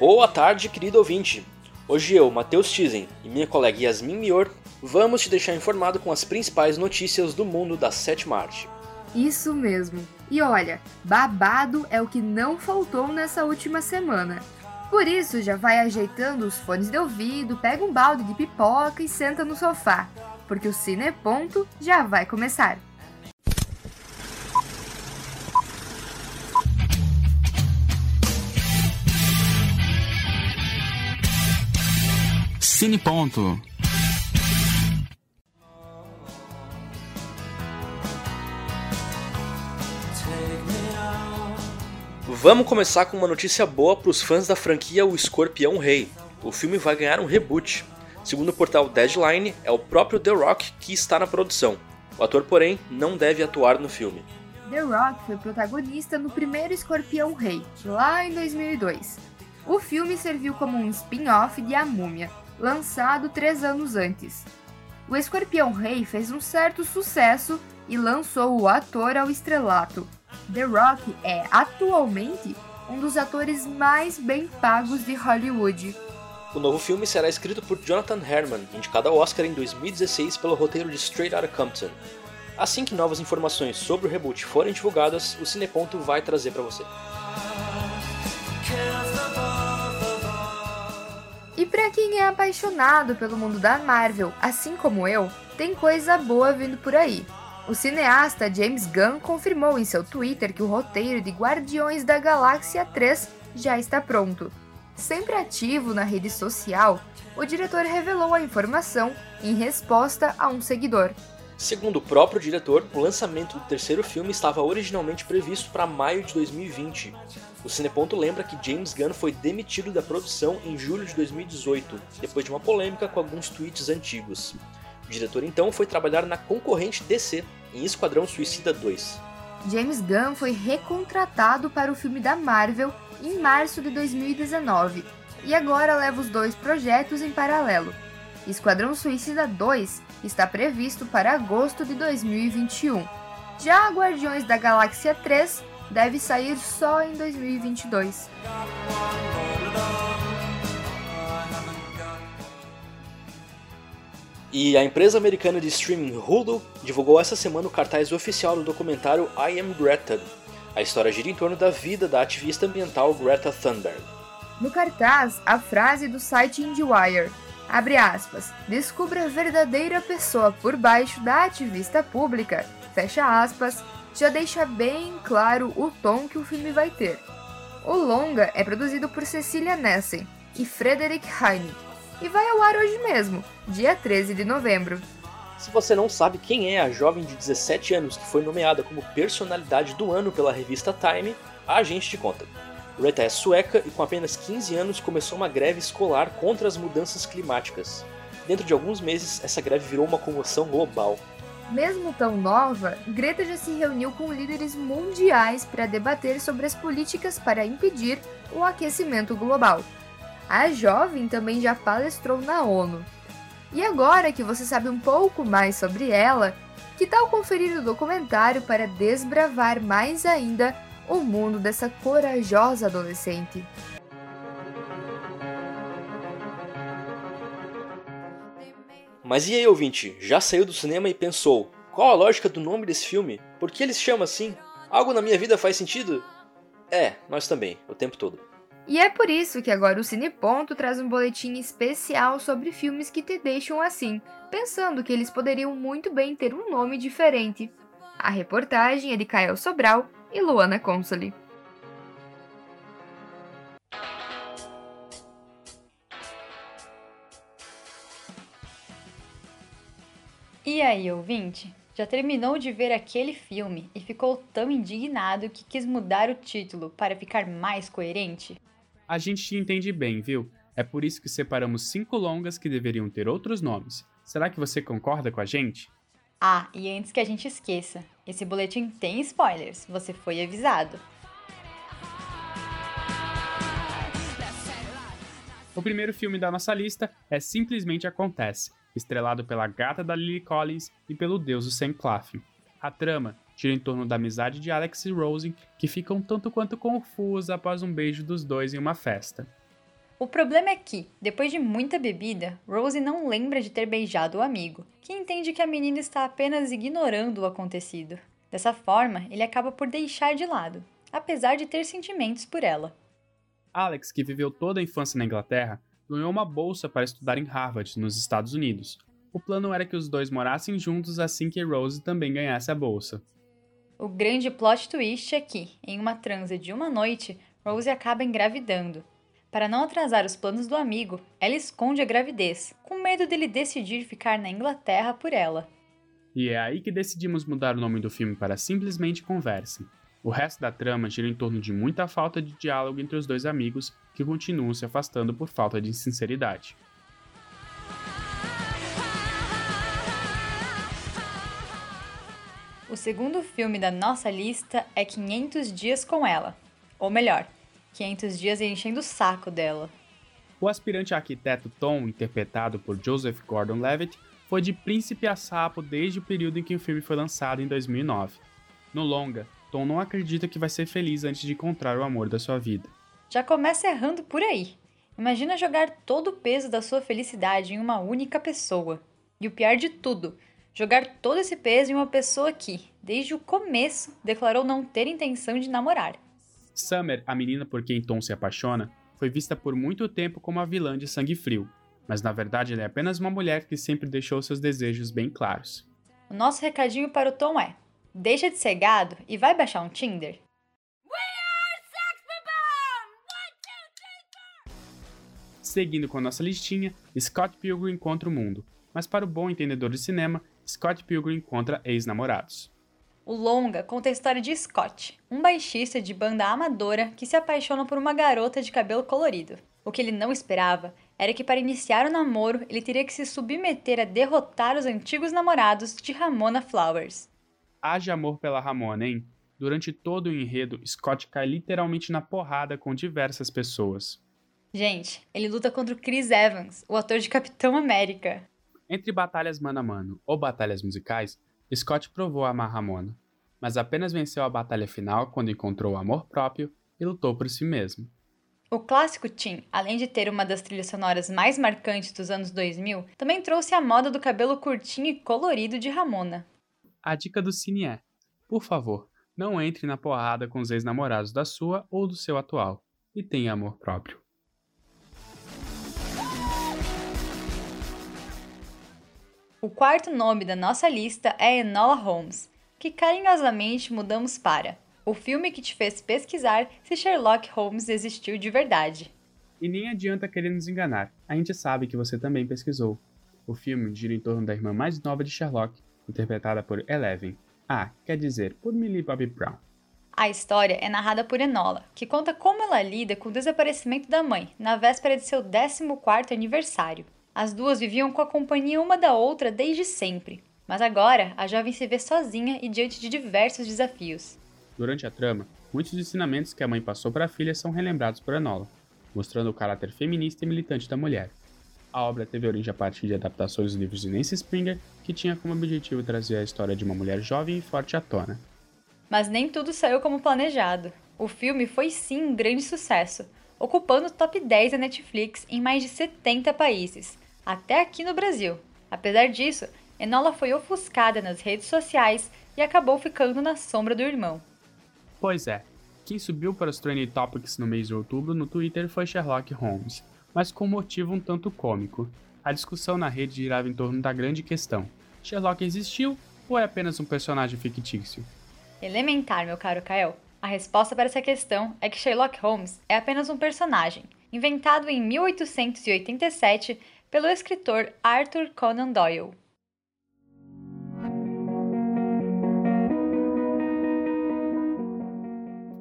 Boa tarde, querido ouvinte. Hoje eu, Matheus Tizen e minha colega Yasmin Mior vamos te deixar informado com as principais notícias do mundo da sétima arte. Isso mesmo. E olha, babado é o que não faltou nessa última semana. Por isso, já vai ajeitando os fones de ouvido, pega um balde de pipoca e senta no sofá, porque o Cine Ponto já vai começar. Cine Ponto. Vamos começar com uma notícia boa para os fãs da franquia O Escorpião Rei. O filme vai ganhar um reboot. Segundo o portal Deadline, é o próprio The Rock que está na produção. O ator, porém, não deve atuar no filme. The Rock foi protagonista no primeiro Escorpião Rei, lá em 2002. O filme serviu como um spin-off de A Múmia, lançado três anos antes. O Escorpião Rei fez um certo sucesso e lançou o ator ao estrelato, The Rock é, atualmente, um dos atores mais bem pagos de Hollywood. O novo filme será escrito por Jonathan Herman, indicado ao Oscar em 2016 pelo roteiro de Straight Outta Compton. Assim que novas informações sobre o reboot forem divulgadas, o Cineponto vai trazer para você. Para quem é apaixonado pelo mundo da Marvel, assim como eu, tem coisa boa vindo por aí. O cineasta James Gunn confirmou em seu Twitter que o roteiro de Guardiões da Galáxia 3 já está pronto. Sempre ativo na rede social, o diretor revelou a informação em resposta a um seguidor. Segundo o próprio diretor, o lançamento do terceiro filme estava originalmente previsto para maio de 2020. O Cineponto lembra que James Gunn foi demitido da produção em julho de 2018, depois de uma polêmica com alguns tweets antigos. O diretor então foi trabalhar na concorrente DC, em Esquadrão Suicida 2. James Gunn foi recontratado para o filme da Marvel em março de 2019 e agora leva os dois projetos em paralelo. Esquadrão Suicida 2 está previsto para agosto de 2021. Já Guardiões da Galáxia 3 deve sair só em 2022. E a empresa americana de streaming Hulu divulgou essa semana o cartaz oficial do documentário I Am Greta. A história gira em torno da vida da ativista ambiental Greta Thunberg. No cartaz, a frase do site IndieWire, abre aspas, descubra a verdadeira pessoa por baixo da ativista pública, fecha aspas, já deixa bem claro o tom que o filme vai ter. O longa é produzido por Cecilia Nessen e Frederick Heine, e vai ao ar hoje mesmo, dia 13 de novembro. Se você não sabe quem é a jovem de 17 anos que foi nomeada como personalidade do ano pela revista Time, a gente te conta. Rita é sueca e com apenas 15 anos começou uma greve escolar contra as mudanças climáticas. Dentro de alguns meses, essa greve virou uma comoção global. Mesmo tão nova, Greta já se reuniu com líderes mundiais para debater sobre as políticas para impedir o aquecimento global. A jovem também já palestrou na ONU. E agora que você sabe um pouco mais sobre ela, que tal conferir o documentário para desbravar mais ainda o mundo dessa corajosa adolescente? Mas e aí, ouvinte? Já saiu do cinema e pensou: qual a lógica do nome desse filme? Por que ele se chama assim? Algo na minha vida faz sentido? É, nós também, o tempo todo. E é por isso que agora o Cineponto traz um boletim especial sobre filmes que te deixam assim, pensando que eles poderiam muito bem ter um nome diferente. A reportagem é de Kael Sobral e Luana Consoli. E aí, ouvinte? Já terminou de ver aquele filme e ficou tão indignado que quis mudar o título para ficar mais coerente? A gente te entende bem, viu? É por isso que separamos cinco longas que deveriam ter outros nomes. Será que você concorda com a gente? Ah, e antes que a gente esqueça, esse boletim tem spoilers, você foi avisado. O primeiro filme da nossa lista é Simplesmente Acontece, estrelado pela gata da Lily Collins e pelo deus do Sam Claflin. A trama gira em torno da amizade de Alex e Rose, que ficam tanto quanto confusa após um beijo dos dois em uma festa. O problema é que, depois de muita bebida, Rose não lembra de ter beijado o amigo, que entende que a menina está apenas ignorando o acontecido. Dessa forma, ele acaba por deixar de lado, apesar de ter sentimentos por ela. Alex, que viveu toda a infância na Inglaterra, ganhou uma bolsa para estudar em Harvard, nos Estados Unidos. O plano era que os dois morassem juntos assim que Rose também ganhasse a bolsa. O grande plot twist é que, em uma transa de uma noite, Rose acaba engravidando, para não atrasar os planos do amigo, ela esconde a gravidez, com medo dele decidir ficar na Inglaterra por ela. E é aí que decidimos mudar o nome do filme para simplesmente Converse. O resto da trama gira em torno de muita falta de diálogo entre os dois amigos que continuam se afastando por falta de sinceridade. O segundo filme da nossa lista é 500 Dias com Ela. Ou melhor, 500 dias enchendo o saco dela. O aspirante arquiteto Tom, interpretado por Joseph Gordon-Levitt, foi de príncipe a sapo desde o período em que o filme foi lançado em 2009. No longa, Tom não acredita que vai ser feliz antes de encontrar o amor da sua vida. Já começa errando por aí. Imagina jogar todo o peso da sua felicidade em uma única pessoa. E o pior de tudo, jogar todo esse peso em uma pessoa que, desde o começo, declarou não ter intenção de namorar. Summer, a menina por quem Tom se apaixona, foi vista por muito tempo como a vilã de Sangue Frio, mas na verdade ela é apenas uma mulher que sempre deixou seus desejos bem claros. O nosso recadinho para o Tom é: deixa de ser gado e vai baixar um Tinder. Seguindo com a nossa listinha, Scott Pilgrim contra o mundo, mas para o bom entendedor de cinema, Scott Pilgrim contra ex-namorados. O longa conta a história de Scott, um baixista de banda amadora que se apaixona por uma garota de cabelo colorido. O que ele não esperava era que para iniciar o namoro ele teria que se submeter a derrotar os antigos namorados de Ramona Flowers. Haja amor pela Ramona, hein? Durante todo o enredo, Scott cai literalmente na porrada com diversas pessoas. Gente, ele luta contra o Chris Evans, o ator de Capitão América. Entre batalhas mano a mano ou batalhas musicais, Scott provou amar Ramona, mas apenas venceu a batalha final quando encontrou o amor próprio e lutou por si mesmo. O clássico Tim, além de ter uma das trilhas sonoras mais marcantes dos anos 2000, também trouxe a moda do cabelo curtinho e colorido de Ramona. A dica do cine é: por favor, não entre na porrada com os ex-namorados da sua ou do seu atual, e tenha amor próprio. O quarto nome da nossa lista é Enola Holmes, que carinhosamente mudamos para o filme que te fez pesquisar se Sherlock Holmes existiu de verdade. E nem adianta querer nos enganar, a gente sabe que você também pesquisou. O filme gira em torno da irmã mais nova de Sherlock, interpretada por Eleven. Ah, quer dizer, por Millie Bobby Brown. A história é narrada por Enola, que conta como ela lida com o desaparecimento da mãe, na véspera de seu 14º aniversário. As duas viviam com a companhia uma da outra desde sempre, mas agora a jovem se vê sozinha e diante de diversos desafios. Durante a trama, muitos ensinamentos que a mãe passou para a filha são relembrados por Enola, mostrando o caráter feminista e militante da mulher. A obra teve origem a partir de adaptações dos livros de Nancy Springer, que tinha como objetivo trazer a história de uma mulher jovem e forte à tona. Mas nem tudo saiu como planejado. O filme foi sim um grande sucesso, ocupando o top 10 da Netflix em mais de 70 países, até aqui no Brasil. Apesar disso, Enola foi ofuscada nas redes sociais e acabou ficando na sombra do irmão. Pois é, quem subiu para os Trending Topics no mês de outubro no Twitter foi Sherlock Holmes, mas com um motivo um tanto cômico. A discussão na rede girava em torno da grande questão: Sherlock existiu ou é apenas um personagem fictício? Elementar, meu caro Kael. A resposta para essa questão é que Sherlock Holmes é apenas um personagem, inventado em 1887 pelo escritor Arthur Conan Doyle.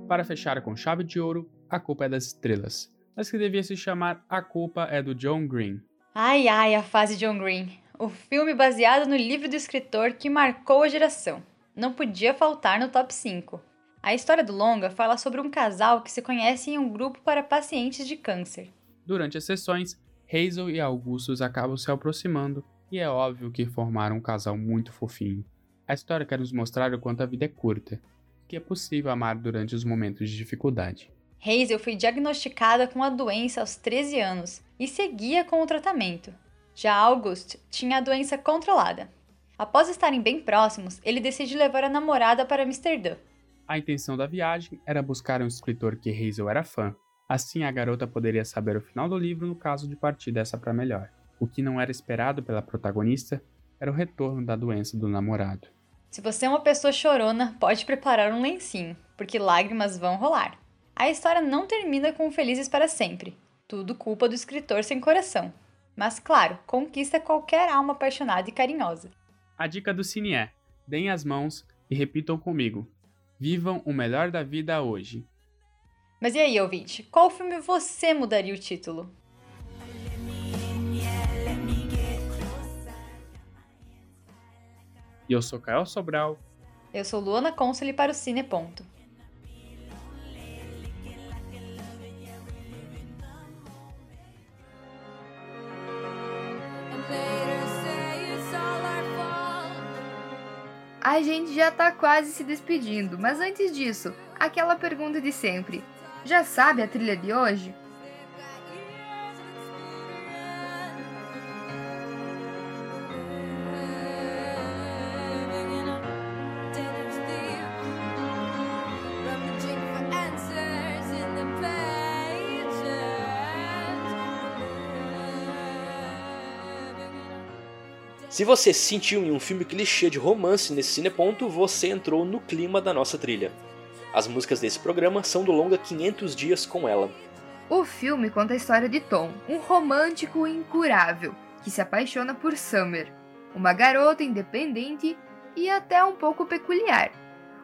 Para fechar com chave de ouro, A Culpa é das Estrelas, mas que devia se chamar A Culpa é do John Green. Ai ai, a fase John Green. O filme baseado no livro do escritor que marcou a geração. Não podia faltar no top 5. A história do longa fala sobre um casal que se conhece em um grupo para pacientes de câncer. Durante as sessões, Hazel e Augustus acabam se aproximando e é óbvio que formaram um casal muito fofinho. A história quer nos mostrar o quanto a vida é curta, que é possível amar durante os momentos de dificuldade. Hazel foi diagnosticada com a doença aos 13 anos e seguia com o tratamento. Já August tinha a doença controlada. Após estarem bem próximos, ele decide levar a namorada para Amsterdã. A intenção da viagem era buscar um escritor que Hazel era fã. Assim, a garota poderia saber o final do livro no caso de partir dessa para melhor. O que não era esperado pela protagonista era o retorno da doença do namorado. Se você é uma pessoa chorona, pode preparar um lencinho, porque lágrimas vão rolar. A história não termina com felizes para sempre. Tudo culpa do escritor sem coração. Mas, claro, conquista qualquer alma apaixonada e carinhosa. A dica do Cine é: deem as mãos e repitam comigo. Vivam o melhor da vida hoje. Mas e aí, ouvinte? Qual filme você mudaria o título? E eu sou Caio Sobral. Eu sou Luana Consoli para o Cine Ponto. A gente já tá quase se despedindo, mas antes disso, aquela pergunta de sempre: já sabe a trilha de hoje? Se você se sentiu em um filme clichê de romance nesse cineponto, você entrou no clima da nossa trilha. As músicas desse programa são do longa 500 Dias com Ela. O filme conta a história de Tom, um romântico incurável que se apaixona por Summer, uma garota independente e até um pouco peculiar.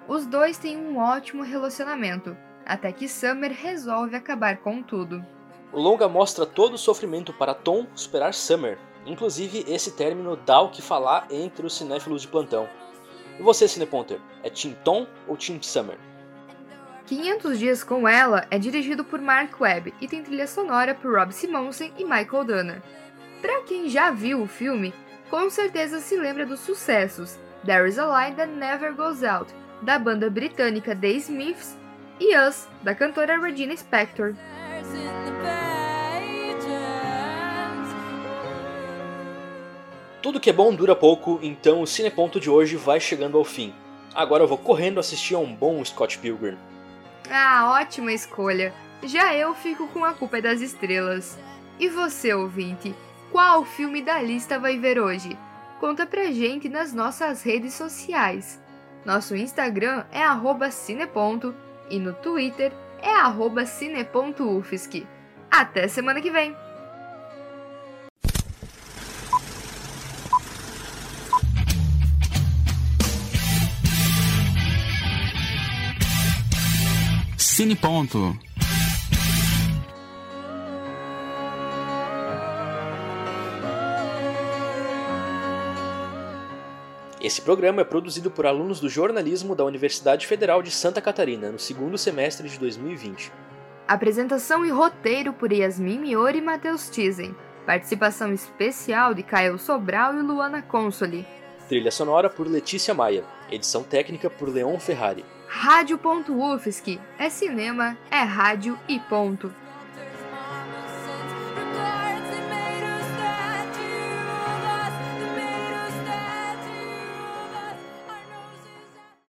Os dois têm um ótimo relacionamento, até que Summer resolve acabar com tudo. O longa mostra todo o sofrimento para Tom superar Summer, Inclusive, esse término dá o que falar entre os cinéfilos de plantão. E você, Cineponter, é Tim Tom ou Tim Summer? 500 Dias com Ela é dirigido por Mark Webb e tem trilha sonora por Rob Simonsen e Michael Dana. Para quem já viu o filme, com certeza se lembra dos sucessos There Is a Light That Never Goes Out, da banda britânica The Smiths, e Us, da cantora Regina Spektor. Tudo que é bom dura pouco, então o Cineponto de hoje vai chegando ao fim. Agora eu vou correndo assistir a um bom Scott Pilgrim. Ah, ótima escolha. Já eu fico com a culpa das estrelas. E você, ouvinte, qual filme da lista vai ver hoje? Conta pra gente nas nossas redes sociais. Nosso Instagram é cineponto e no Twitter é cine.ufsc. Até semana que vem! Cine Ponto. Esse programa é produzido por alunos do jornalismo da Universidade Federal de Santa Catarina, no segundo semestre de 2020. Apresentação e roteiro por Yasmin Miori e Matheus Tizen. Participação especial de Caio Sobral e Luana Consoli. Trilha sonora por Letícia Maia. Edição técnica por Leon Ferrari. Rádio.UFSC é cinema, é rádio e ponto.